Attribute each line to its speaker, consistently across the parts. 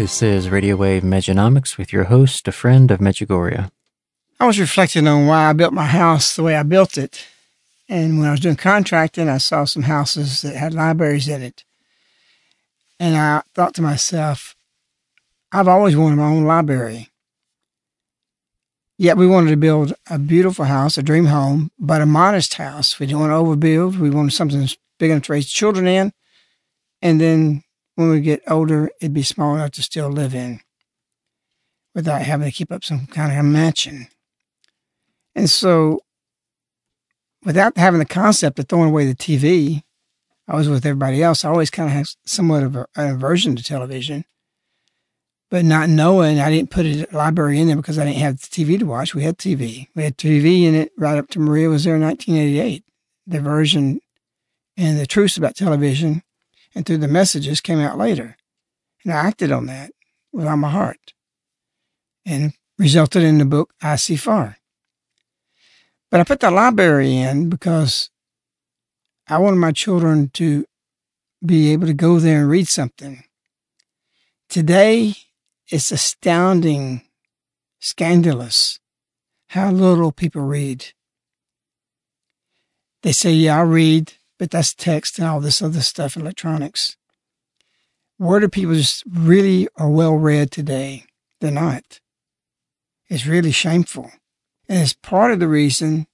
Speaker 1: This is Radio Wave Mejanomics with your host, a friend of Medjugorje.
Speaker 2: I was reflecting on why I built my house the way I built it. And when I was doing contracting, I saw some houses that had libraries in it. And I thought to myself, I've always wanted my own library. Yet we wanted to build a beautiful house, a dream home, but a modest house. We didn't want to overbuild. We wanted something big enough to raise children in. And then when we get older, it'd be small enough to still live in without having to keep up some kind of a mansion. And so, without having the concept of throwing away the TV, I was with everybody else. I always kind of had somewhat of a, an aversion to television, but not knowing I didn't put a library in there because I didn't have TV to watch. We had TV. We had TV in it right up to Maria was there in 1988. The version and the truths about television and through the messages came out later. And I acted on that with all my heart and resulted in the book I See Far. But I put the library in because I wanted my children to be able to go there and read something. Today, it's astounding, scandalous how little people read. They say, Yeah, I read but that's text and all this other stuff, electronics. Where do people just really are well read today? They're not. It's really shameful. And it's part of the reason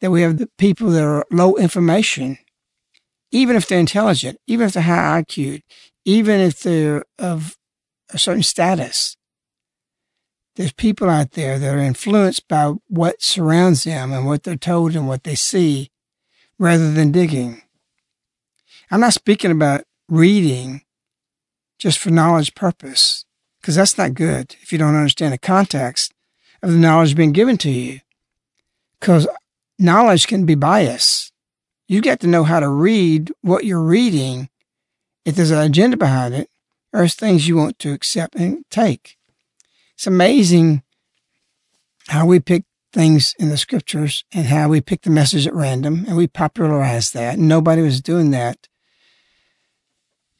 Speaker 2: that we have the people that are low information, even if they're intelligent, even if they're high IQ, even if they're of a certain status. There's people out there that are influenced by what surrounds them and what they're told and what they see rather than digging. I'm not speaking about reading just for knowledge purpose, because that's not good if you don't understand the context of the knowledge being given to you. Because knowledge can be biased. You got to know how to read what you're reading if there's an agenda behind it or it's things you want to accept and take. It's amazing how we pick things in the scriptures and how we picked the message at random and we popularized that. Nobody was doing that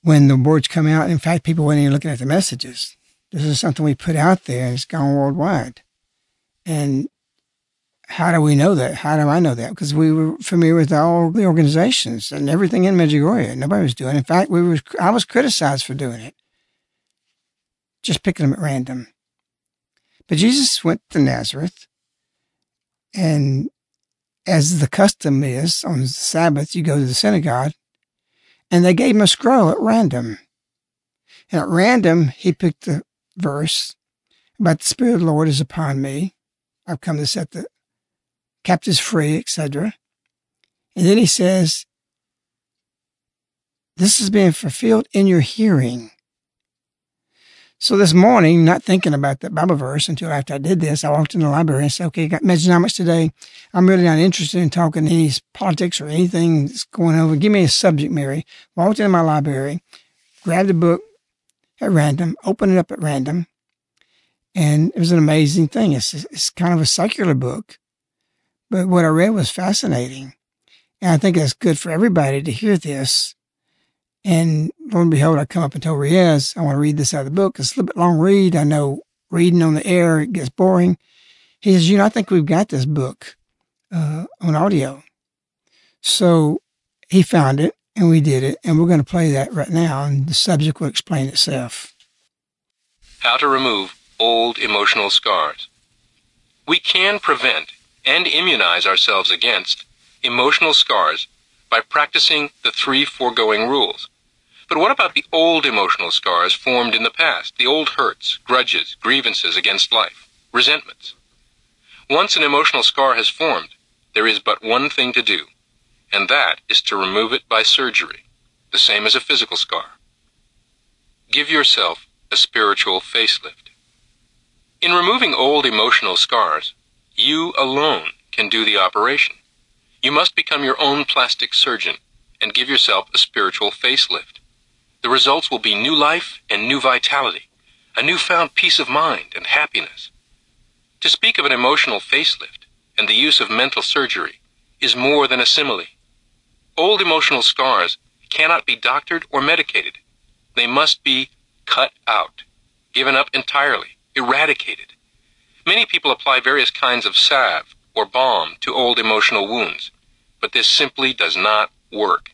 Speaker 2: when the words come out. In fact, people weren't even looking at the messages. This is something we put out there and it's gone worldwide. And how do we know that? How do I know that? Because we were familiar with all the organizations and everything in Medjugorje. Nobody was doing. It. In fact, we were. I was criticized for doing it, just picking them at random. But Jesus went to Nazareth, and as the custom is on the Sabbath, you go to the synagogue, and they gave him a scroll at random. And at random, he picked the verse about the Spirit of the Lord is upon me. I've come to set the captives free, etc. And then he says, This is being fulfilled in your hearing. So this morning, not thinking about that Bible verse until after I did this, I walked in the library and said, okay, got Mejanomics today. I'm really not interested in talking any politics or anything that's going over. Give me a subject, Mary. Walked into my library, grabbed a book at random, opened it up at random, and it was an amazing thing. It's, it's kind of a secular book, but what I read was fascinating. And I think it's good for everybody to hear this. And lo and behold, I come up and told Riaz, I want to read this out of the book. It's a little bit long read. I know reading on the air, it gets boring. He says, you know, I think we've got this book uh, on audio. So he found it and we did it. And we're going to play that right now. And the subject will explain itself.
Speaker 3: How to remove old emotional scars. We can prevent and immunize ourselves against emotional scars by practicing the three foregoing rules. But what about the old emotional scars formed in the past, the old hurts, grudges, grievances against life, resentments? Once an emotional scar has formed, there is but one thing to do, and that is to remove it by surgery, the same as a physical scar. Give yourself a spiritual facelift. In removing old emotional scars, you alone can do the operation. You must become your own plastic surgeon and give yourself a spiritual facelift. The results will be new life and new vitality, a newfound peace of mind and happiness. To speak of an emotional facelift and the use of mental surgery is more than a simile. Old emotional scars cannot be doctored or medicated. They must be cut out, given up entirely, eradicated. Many people apply various kinds of salve or balm to old emotional wounds, but this simply does not work.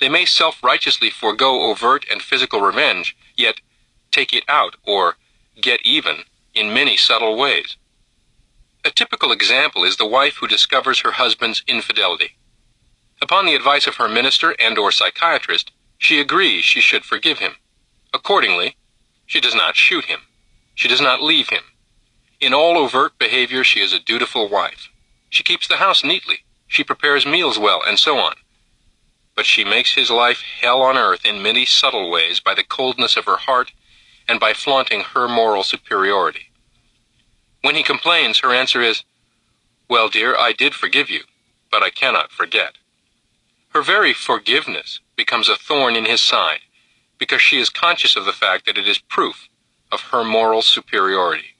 Speaker 3: They may self-righteously forego overt and physical revenge, yet take it out or get even in many subtle ways. A typical example is the wife who discovers her husband's infidelity. Upon the advice of her minister and or psychiatrist, she agrees she should forgive him. Accordingly, she does not shoot him. She does not leave him. In all overt behavior, she is a dutiful wife. She keeps the house neatly. She prepares meals well, and so on. But she makes his life hell on earth in many subtle ways by the coldness of her heart and by flaunting her moral superiority. When he complains, her answer is, Well, dear, I did forgive you, but I cannot forget. Her very forgiveness becomes a thorn in his side because she is conscious of the fact that it is proof of her moral superiority.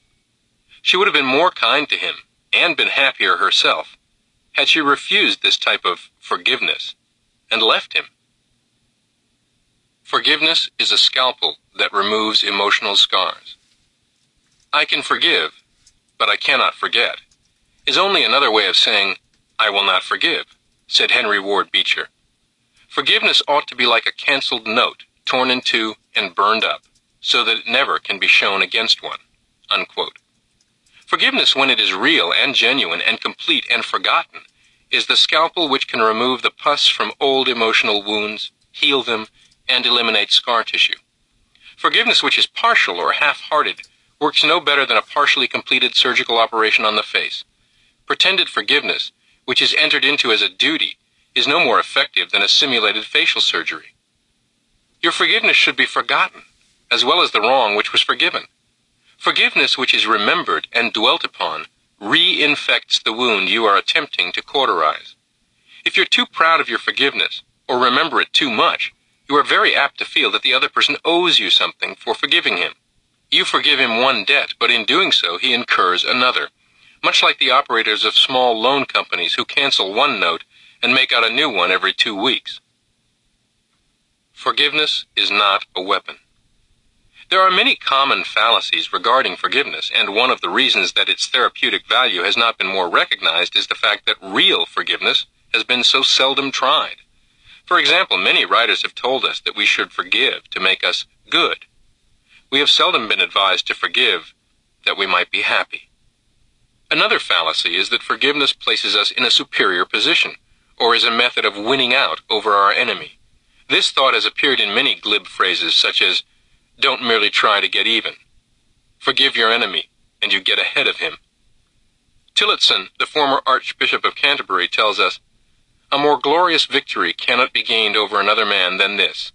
Speaker 3: She would have been more kind to him and been happier herself had she refused this type of forgiveness and left him. Forgiveness is a scalpel that removes emotional scars. I can forgive, but I cannot forget, is only another way of saying, I will not forgive, said Henry Ward Beecher. Forgiveness ought to be like a canceled note, torn in two and burned up, so that it never can be shown against one. Unquote. Forgiveness, when it is real and genuine and complete and forgotten, is the scalpel which can remove the pus from old emotional wounds, heal them, and eliminate scar tissue. Forgiveness which is partial or half-hearted works no better than a partially completed surgical operation on the face. Pretended forgiveness, which is entered into as a duty, is no more effective than a simulated facial surgery. Your forgiveness should be forgotten, as well as the wrong which was forgiven. Forgiveness which is remembered and dwelt upon reinfects the wound you are attempting to cauterize. If you're too proud of your forgiveness, or remember it too much, you are very apt to feel that the other person owes you something for forgiving him. You forgive him one debt, but in doing so he incurs another. much like the operators of small loan companies who cancel one note and make out a new one every two weeks. Forgiveness is not a weapon. There are many common fallacies regarding forgiveness, and one of the reasons that its therapeutic value has not been more recognized is the fact that real forgiveness has been so seldom tried. For example, many writers have told us that we should forgive to make us good. We have seldom been advised to forgive that we might be happy. Another fallacy is that forgiveness places us in a superior position, or is a method of winning out over our enemy. This thought has appeared in many glib phrases such as, don't merely try to get even. Forgive your enemy, and you get ahead of him. Tillotson, the former Archbishop of Canterbury, tells us, A more glorious victory cannot be gained over another man than this,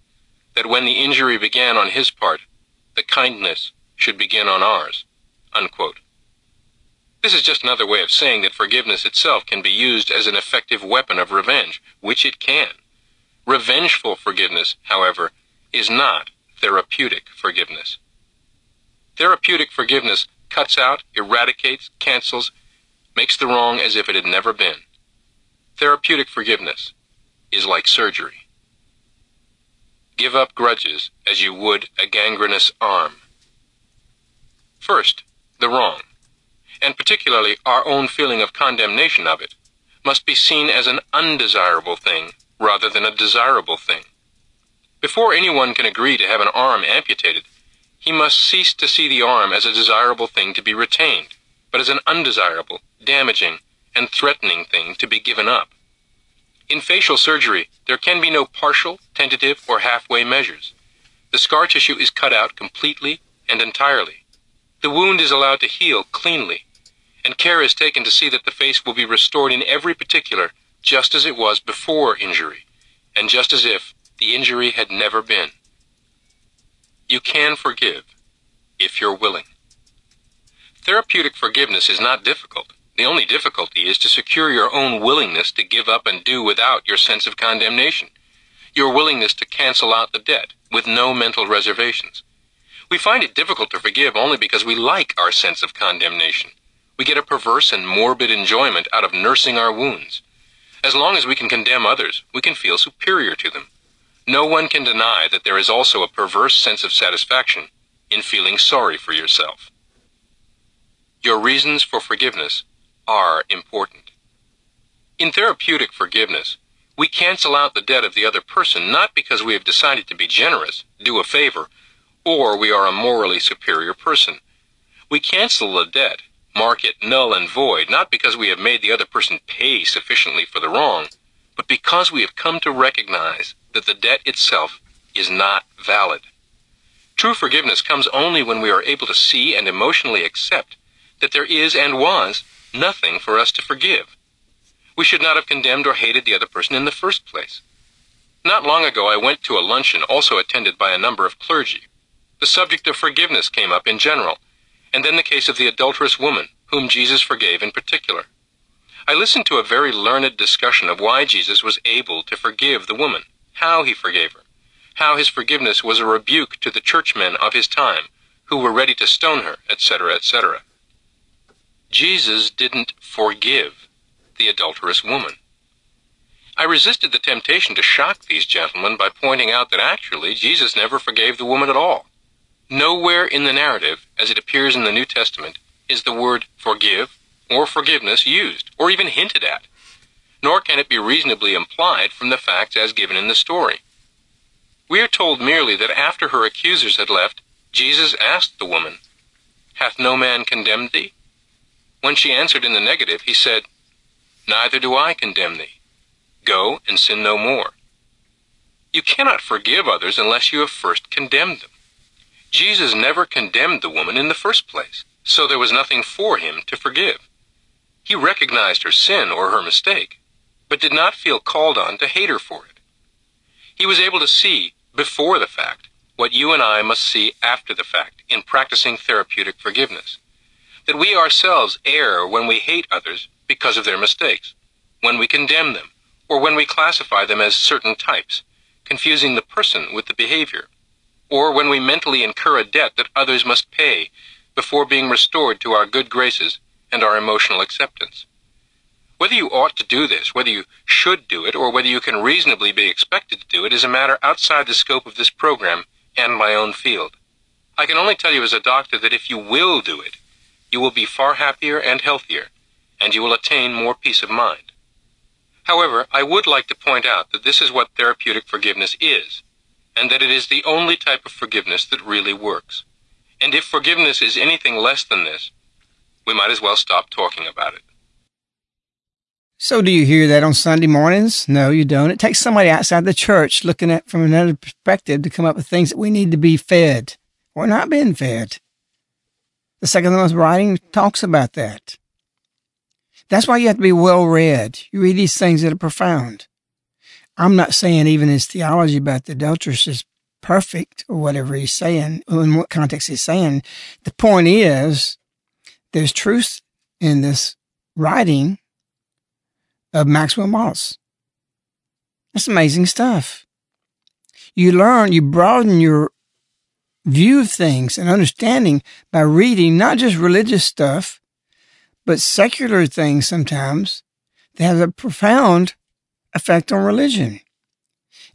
Speaker 3: that when the injury began on his part, the kindness should begin on ours. Unquote. This is just another way of saying that forgiveness itself can be used as an effective weapon of revenge, which it can. Revengeful forgiveness, however, is not therapeutic forgiveness. Therapeutic forgiveness cuts out, eradicates, cancels, makes the wrong as if it had never been. Therapeutic forgiveness is like surgery. Give up grudges as you would a gangrenous arm. First, the wrong, and particularly our own feeling of condemnation of it, must be seen as an undesirable thing rather than a desirable thing. Before anyone can agree to have an arm amputated, he must cease to see the arm as a desirable thing to be retained, but as an undesirable, damaging, and threatening thing to be given up. In facial surgery, there can be no partial, tentative, or halfway measures. The scar tissue is cut out completely and entirely. The wound is allowed to heal cleanly, and care is taken to see that the face will be restored in every particular just as it was before injury, and just as if the injury had never been. You can forgive if you're willing. Therapeutic forgiveness is not difficult. The only difficulty is to secure your own willingness to give up and do without your sense of condemnation, your willingness to cancel out the debt with no mental reservations. We find it difficult to forgive only because we like our sense of condemnation. We get a perverse and morbid enjoyment out of nursing our wounds. As long as we can condemn others, we can feel superior to them. No one can deny that there is also a perverse sense of satisfaction in feeling sorry for yourself. Your reasons for forgiveness are important. In therapeutic forgiveness, we cancel out the debt of the other person not because we have decided to be generous, do a favor, or we are a morally superior person. We cancel the debt, mark it null and void, not because we have made the other person pay sufficiently for the wrong, but because we have come to recognize that the debt itself is not valid. True forgiveness comes only when we are able to see and emotionally accept that there is and was nothing for us to forgive. We should not have condemned or hated the other person in the first place. Not long ago, I went to a luncheon also attended by a number of clergy. The subject of forgiveness came up in general, and then the case of the adulterous woman, whom Jesus forgave in particular. I listened to a very learned discussion of why Jesus was able to forgive the woman, how he forgave her, how his forgiveness was a rebuke to the churchmen of his time, who were ready to stone her, etc., etc. Jesus didn't forgive the adulterous woman. I resisted the temptation to shock these gentlemen by pointing out that actually Jesus never forgave the woman at all. Nowhere in the narrative, as it appears in the New Testament, is the word forgive or forgiveness used, or even hinted at, nor can it be reasonably implied from the facts as given in the story. We are told merely that after her accusers had left, Jesus asked the woman, Hath no man condemned thee? When she answered in the negative, he said, Neither do I condemn thee. Go and sin no more. You cannot forgive others unless you have first condemned them. Jesus never condemned the woman in the first place, so there was nothing for him to forgive. He recognized her sin or her mistake, but did not feel called on to hate her for it. He was able to see, before the fact, what you and I must see after the fact in practicing therapeutic forgiveness. That we ourselves err when we hate others because of their mistakes, when we condemn them, or when we classify them as certain types, confusing the person with the behavior, or when we mentally incur a debt that others must pay before being restored to our good graces and our emotional acceptance. Whether you ought to do this, whether you should do it, or whether you can reasonably be expected to do it is a matter outside the scope of this program and my own field. I can only tell you as a doctor that if you will do it, you will be far happier and healthier, and you will attain more peace of mind. However, I would like to point out that this is what therapeutic forgiveness is, and that it is the only type of forgiveness that really works. And if forgiveness is anything less than this, we might as well stop talking about it.
Speaker 2: So, do you hear that on Sunday mornings? No, you don't. It takes somebody outside the church looking at from another perspective to come up with things that we need to be fed. We're not being fed. The second most writing talks about that. That's why you have to be well read. You read these things that are profound. I'm not saying even his theology about the adulteress is perfect or whatever he's saying, or in what context he's saying. The point is, there's truth in this writing of Maxwell Maltz. That's amazing stuff. You learn, you broaden your view of things and understanding by reading not just religious stuff, but secular things sometimes that have a profound effect on religion.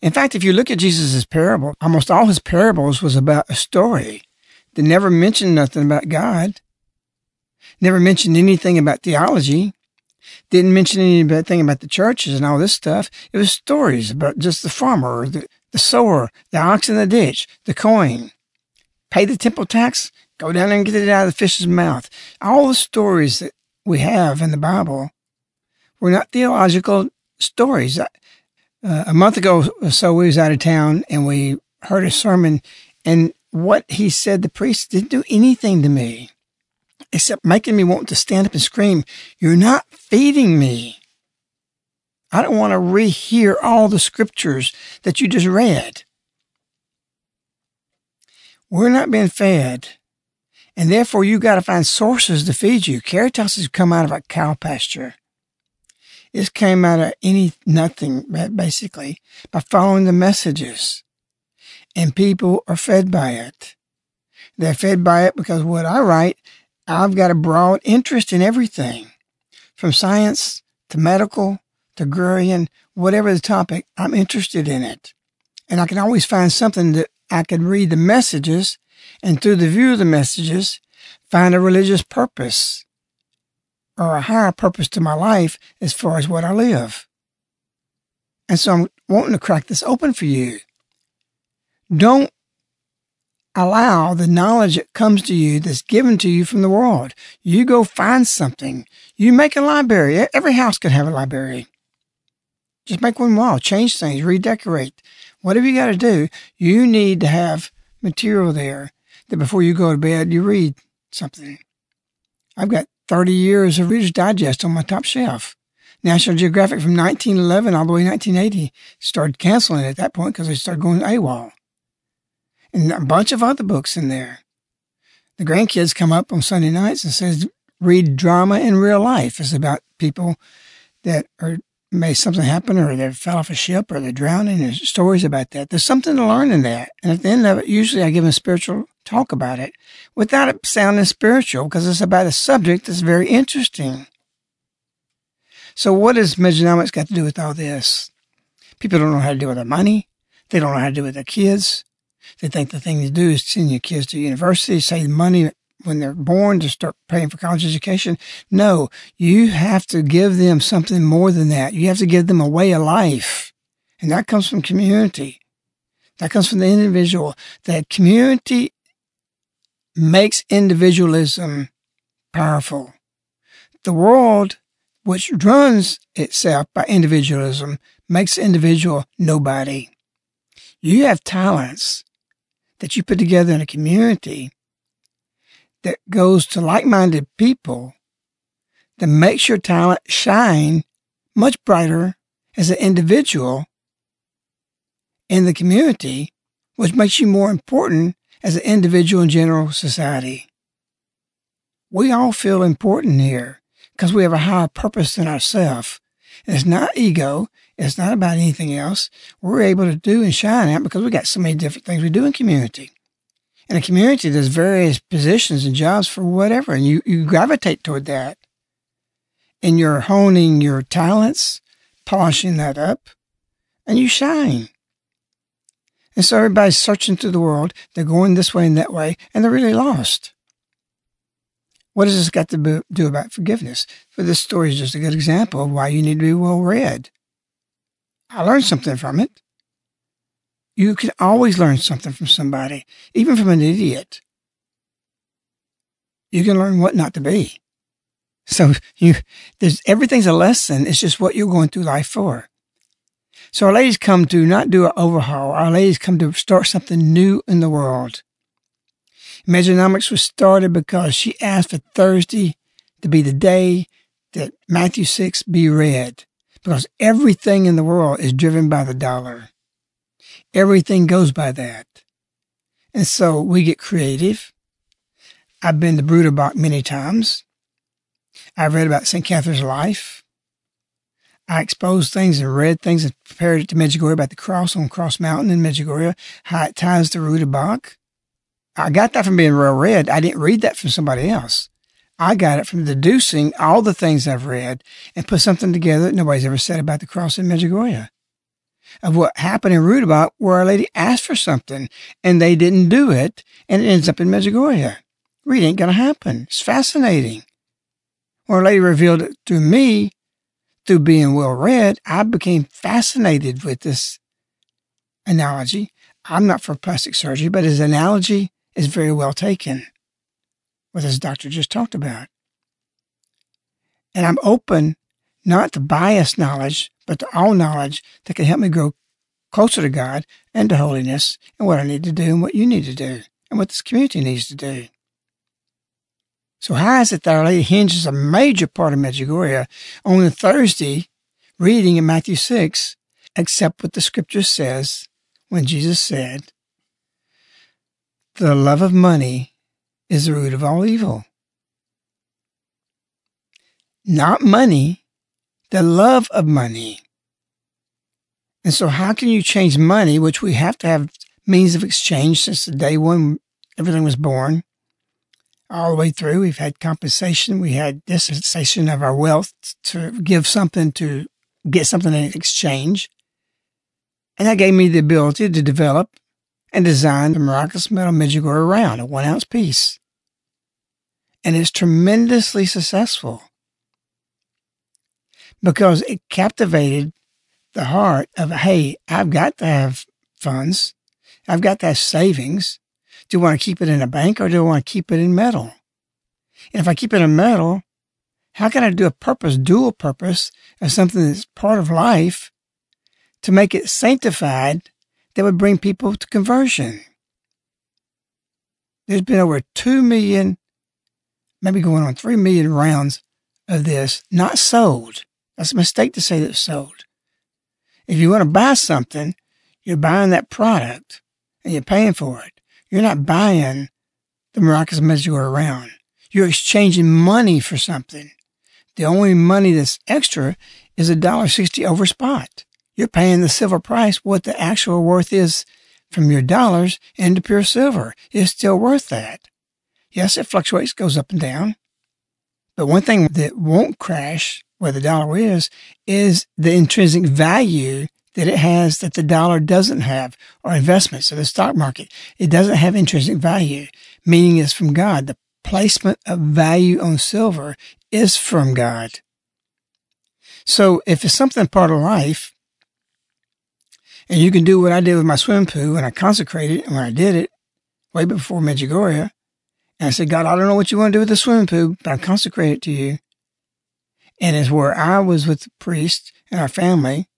Speaker 2: In fact, if you look at Jesus' parable, almost all his parables was about a story that never mentioned nothing about God, never mentioned anything about theology, didn't mention anything about the churches and all this stuff. It was stories about just the farmer, the, the sower, the ox in the ditch, the coin. Pay the temple tax, go down there and get it out of the fish's mouth. All the stories that we have in the Bible were not theological stories. Uh, a month ago or so, we was out of town and we heard a sermon, and what he said, the priest didn't do anything to me except making me want to stand up and scream, You're not feeding me. I don't want to rehear all the scriptures that you just read. We're not being fed. And therefore, you got to find sources to feed you. Caritas has come out of a cow pasture. It came out of any nothing, basically, by following the messages. And people are fed by it. They're fed by it because what I write I've got a broad interest in everything from science to medical to agrarian, whatever the topic, I'm interested in it. And I can always find something that I can read the messages and through the view of the messages, find a religious purpose or a higher purpose to my life as far as what I live. And so I'm wanting to crack this open for you. Don't allow the knowledge that comes to you that's given to you from the world. You go find something. You make a library. Every house can have a library. Just make one wall, change things, redecorate. Whatever you got to do, you need to have material there that before you go to bed, you read something. I've got 30 years of Reader's Digest on my top shelf. National Geographic from 1911 all the way to 1980 started canceling at that point because they started going AWOL and a bunch of other books in there. The grandkids come up on Sunday nights and says, read drama in real life. It's about people that are made something happen or they fell off a ship or they're drowning. There's stories about that. There's something to learn in that. And at the end of it, usually I give them a spiritual talk about it without it sounding spiritual because it's about a subject that's very interesting. So what does Mejanomics got to do with all this? People don't know how to deal with their money. They don't know how to deal with their kids. They think the thing to do is send your kids to university, save money when they're born to start paying for college education. No, you have to give them something more than that. You have to give them a way of life. And that comes from community. That comes from the individual. That community makes individualism powerful. The world, which runs itself by individualism, makes the individual nobody. You have talents that you put together in a community that goes to like-minded people that makes your talent shine much brighter as an individual in the community, which makes you more important as an individual in general society. We all feel important here because we have a higher purpose than ourselves. It's not ego. It's not about anything else. We're able to do and shine out because we've got so many different things we do in community. In a community, there's various positions and jobs for whatever, and you, you gravitate toward that. and you're honing your talents, polishing that up, and you shine. And so everybody's searching through the world. They're going this way and that way, and they're really lost. What has this got to do about forgiveness? For this story is just a good example of why you need to be well read. I learned something from it. You can always learn something from somebody, even from an idiot. You can learn what not to be. So you, there's everything's a lesson. It's just what you're going through life for. So our ladies come to not do an overhaul. Our ladies come to start something new in the world. Mejanomics was started because she asked for Thursday to be the day that Matthew 6 be read because everything in the world is driven by the dollar. Everything goes by that. And so we get creative. I've been to Bruderbach many times. I've read about St. Catherine's life. I exposed things and read things and prepared it to Medjugorje about the cross on Cross Mountain in Medjugorje, how it ties to Broederbach. I got that from being real read. I didn't read that from somebody else. I got it from deducing all the things I've read and put something together that nobody's ever said about the cross in Medjugorje. Of what happened in Broederbach where Our Lady asked for something and they didn't do it and it ends up in Medjugorje. Read ain't gonna happen. It's fascinating. When Our Lady revealed it to me through being well read, I became fascinated with this analogy. I'm not for plastic surgery, but his analogy is very well taken, what this doctor just talked about. And I'm open not to biased knowledge, but to all knowledge that can help me grow closer to God and to holiness and what I need to do and what you need to do and what this community needs to do. So how is it that Our Lady hinges a major part of Medjugorje on the Thursday reading in Matthew 6, except what the scripture says when Jesus said, the love of money is the root of all evil. Not money, the love of money. And so, how can you change money, which we have to have means of exchange since the day when everything was born? All the way through, we've had compensation, we had dispensation of our wealth to give something to get something in exchange. And that gave me the ability to develop and design the miraculous metal Medjugorje round, a one ounce piece. And it's tremendously successful because it captivated the heart of, hey, I've got to have funds. I've got to have savings. Do I want to keep it in a bank or do I want to keep it in metal? And if I keep it in metal, how can I do a purpose, dual purpose of something that's part of life to make it sanctified that would bring people to conversion. There's been over 2 million, maybe going on 3 million rounds of this not sold. That's a mistake to say that it's sold. If you want to buy something, you're buying that product and you're paying for it. You're not buying the miraculous Medjugorje round. You're exchanging money for something. The only money that's extra is a dollar sixty over spot you're paying the silver price what the actual worth is from your dollars into pure silver. It's still worth that. Yes, it fluctuates, goes up and down. But one thing that won't crash where the dollar is, is the intrinsic value that it has that the dollar doesn't have or investments or the stock market. It doesn't have intrinsic value, meaning it's from God. The placement of value on silver is from God. So if it's something part of life, and you can do what I did with my swim pool and I consecrated it. When I did it way before Medjugorje, and I said, God, I don't know what you want to do with the swimming pool, but I consecrate it to you. And it's where I was with the priest and our family.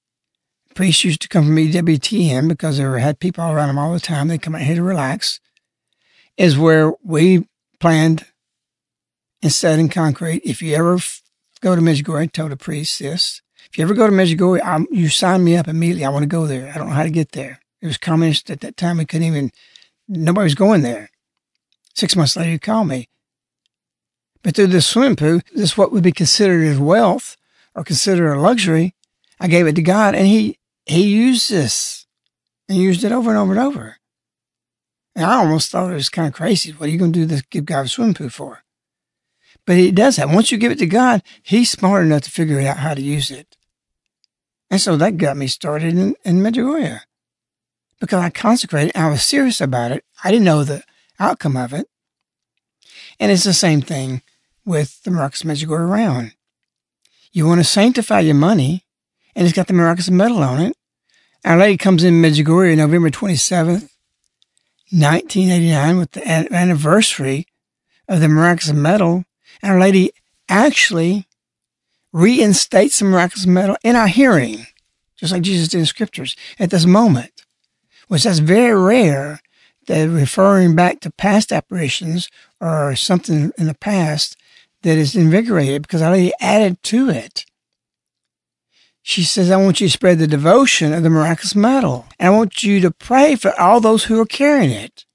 Speaker 2: Priests used to come from EWTN because they had people all around them all the time. They come out here to relax. Is where we planned and set in concrete. If you ever go to Medjugorje, tell the priest this. If you ever go to Medjugorje, I'm, you sign me up immediately. I want to go there. I don't know how to get there. It was communist at that time. We couldn't even, nobody was going there. Six months later, you call me. But through this swimming pool, this what would be considered as wealth or considered a luxury. I gave it to God and he, he used this and used it over and over and over. And I almost thought it was kind of crazy. What are you going to do this, give God a swimming pool for? But he does that. Once you give it to God, he's smart enough to figure out how to use it. And so that got me started in, in Medjugorje because I consecrated. I was serious about it. I didn't know the outcome of it. And it's the same thing with the Miraculous Medjugorje round. You want to sanctify your money, and it's got the Miraculous medal on it. Our Lady comes in Medjugorje November 27th, 1989, with the anniversary of the Miraculous medal. Our Lady actually reinstates the Miraculous medal in our hearing, just like Jesus did in scriptures at this moment, which that's very rare that referring back to past apparitions or something in the past that is invigorated because I already added to it. She says, I want you to spread the devotion of the miraculous medal. And I want you to pray for all those who are carrying it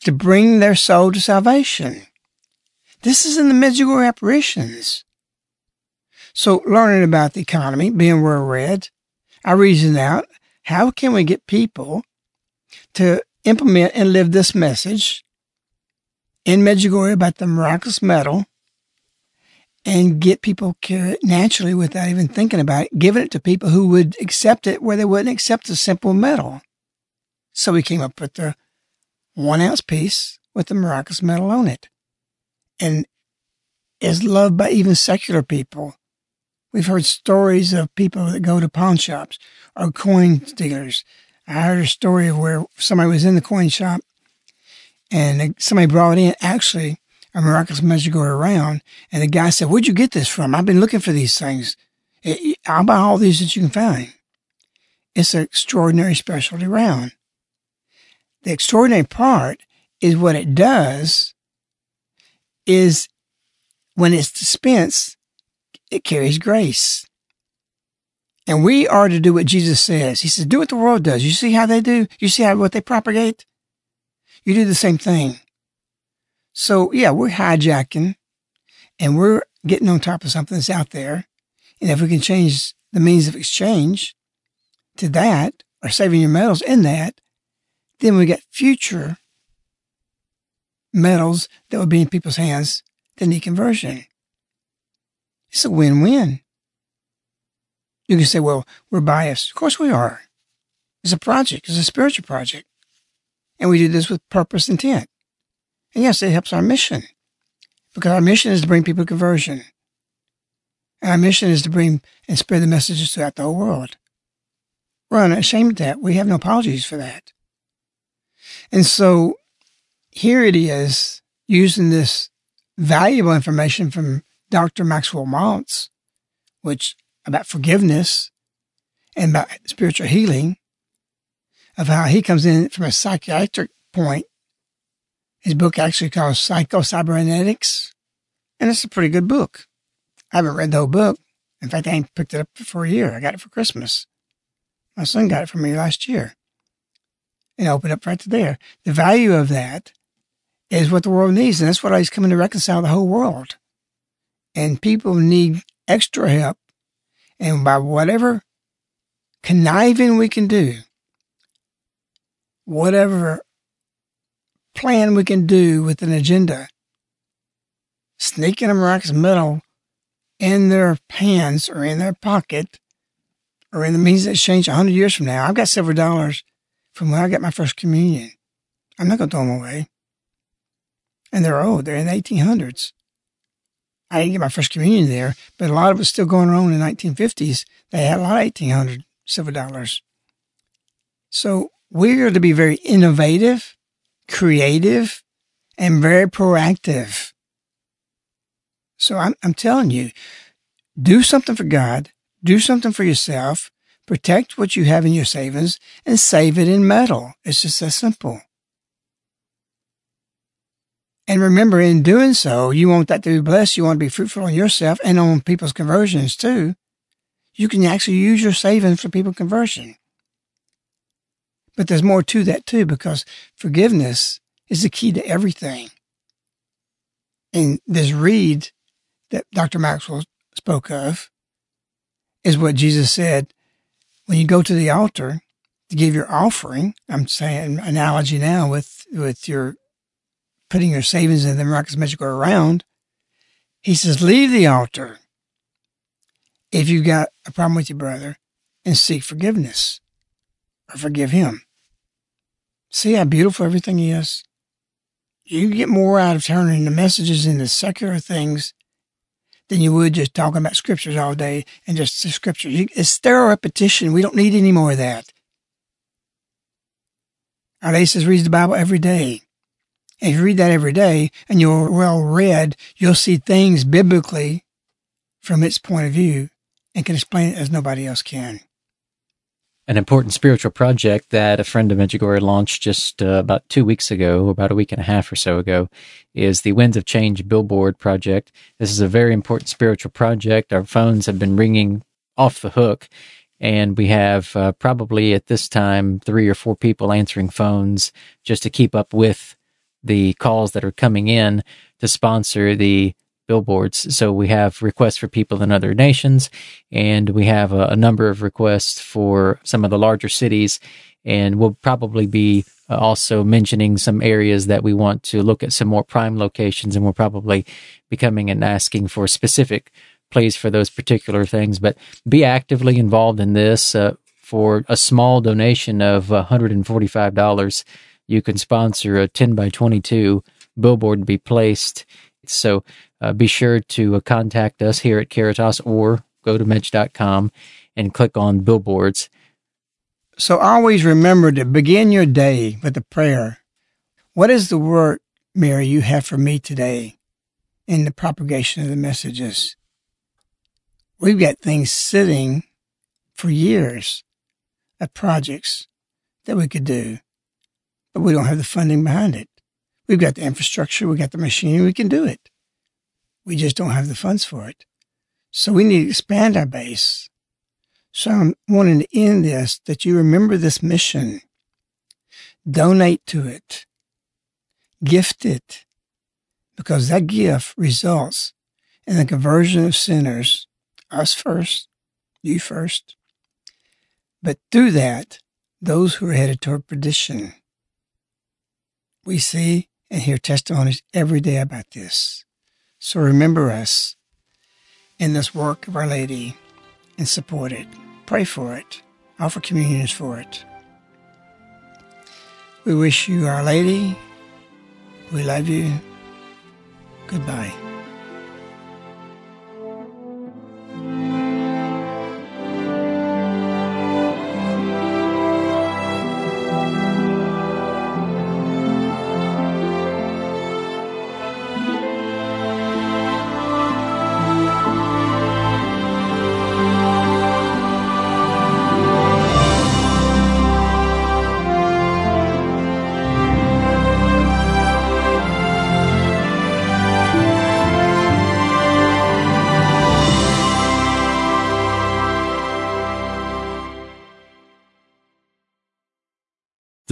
Speaker 2: to bring their soul to salvation. This is in the Medjugorje apparitions. So learning about the economy, being well read, I reasoned out how can we get people to implement and live this message in Medjugorje about the miraculous medal and get people carry it naturally without even thinking about it, giving it to people who would accept it where they wouldn't accept a simple medal. So we came up with the one ounce piece with the miraculous medal on it. And is loved by even secular people. We've heard stories of people that go to pawn shops or coin dealers I heard a story where somebody was in the coin shop and somebody brought in actually a miraculous Medjugorje round. And the guy said, Where'd you get this from? I've been looking for these things. I'll buy all these that you can find. It's an extraordinary specialty round. The extraordinary part is what it does is when it's dispensed, it carries grace. And we are to do what Jesus says. He says, do what the world does. You see how they do? You see how what they propagate? You do the same thing. So yeah, we're hijacking and we're getting on top of something that's out there. And if we can change the means of exchange to that or saving your metals in that, then we get future metals that will be in people's hands that need conversion. It's a win-win. You can say, well, we're biased. Of course we are. It's a project. It's a spiritual project. And we do this with purpose intent. And yes, it helps our mission because our mission is to bring people to conversion. And our mission is to bring and spread the messages throughout the whole world. We're unashamed of that. We have no apologies for that. And so here it is using this valuable information from Dr. Maxwell Maltz, which about forgiveness and about spiritual healing, of how he comes in from a psychiatric point. His book actually called Psycho-Cybernetics, and it's a pretty good book. I haven't read the whole book. In fact, I ain't picked it up for a year. I got it for Christmas. My son got it for me last year. And I opened up right there. The value of that is what the world needs, and that's what he's coming to reconcile the whole world. And people need extra help and by whatever conniving we can do, whatever plan we can do with an agenda, sneaking a miraculous medal in their hands or in their pocket or in the means exchange a hundred years from now. I've got several dollars from when I got my first communion. I'm not going to throw them away. And they're old. They're in the 1800s. I didn't get my first communion there, but a lot of it was still going around in the 1950s. They had a lot of 1800 silver dollars. So we're to be very innovative, creative, and very proactive. So I'm, I'm telling you, do something for God, do something for yourself, protect what you have in your savings, and save it in metal. It's just that simple. And remember, in doing so, you want that to be blessed. You want to be fruitful on yourself and on people's conversions too. You can actually use your savings for people conversion. But there's more to that too, because forgiveness is the key to everything. And this read that Dr. Maxwell spoke of is what Jesus said when you go to the altar to give your offering. I'm saying analogy now with, with your putting your savings in the miraculous Medjugorje around. He says, leave the altar if you've got a problem with your brother and seek forgiveness or forgive him. See how beautiful everything is? You get more out of turning the messages into secular things than you would just talking about scriptures all day and just the scriptures. It's sterile repetition. We don't need any more of that. Our lady says reads the Bible every day. And if you read that every day and you're well read, you'll see things biblically from its point of view and can explain it as nobody else can.
Speaker 1: An important spiritual project that a friend of Medjugorje launched just uh, about two weeks ago, about a week and a half or so ago, is the Winds of Change Billboard Project. This is a very important spiritual project. Our phones have been ringing off the hook, and we have uh, probably at this time three or four people answering phones just to keep up with the calls that are coming in to sponsor the billboards. So we have requests for people in other nations, and we have a, a number of requests for some of the larger cities. And we'll probably be uh, also mentioning some areas that we want to look at some more prime locations, and we'll probably be coming and asking for specific plays for those particular things. But be actively involved in this. Uh, for a small donation of $145, you can sponsor a 10 by 22 billboard to be placed. So uh, be sure to uh, contact us here at Caritas or go to Medj.com and click on billboards.
Speaker 2: So always remember to begin your day with a prayer. What is the word, Mary, you have for me today in the propagation of the messages? We've got things sitting for years of projects that we could do, but we don't have the funding behind it. We've got the infrastructure, we've got the machinery, we can do it. We just don't have the funds for it. So we need to expand our base. So I'm wanting to end this that you remember this mission. Donate to it. Gift it. Because that gift results in the conversion of sinners, us first, you first. But through that, those who are headed toward perdition. We see and hear testimonies every day about this. So remember us in this work of Our Lady and support it. Pray for it. Offer communions for it. We wish you Our Lady. We love you. Goodbye.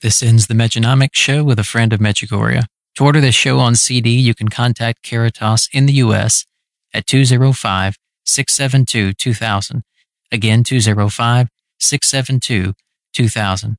Speaker 1: This ends the Mejanomics show with a friend of Medjugorje. To order this show on CD, you can contact Caritas in the U.S. at 205 672 2000. Again, 205 672 2000.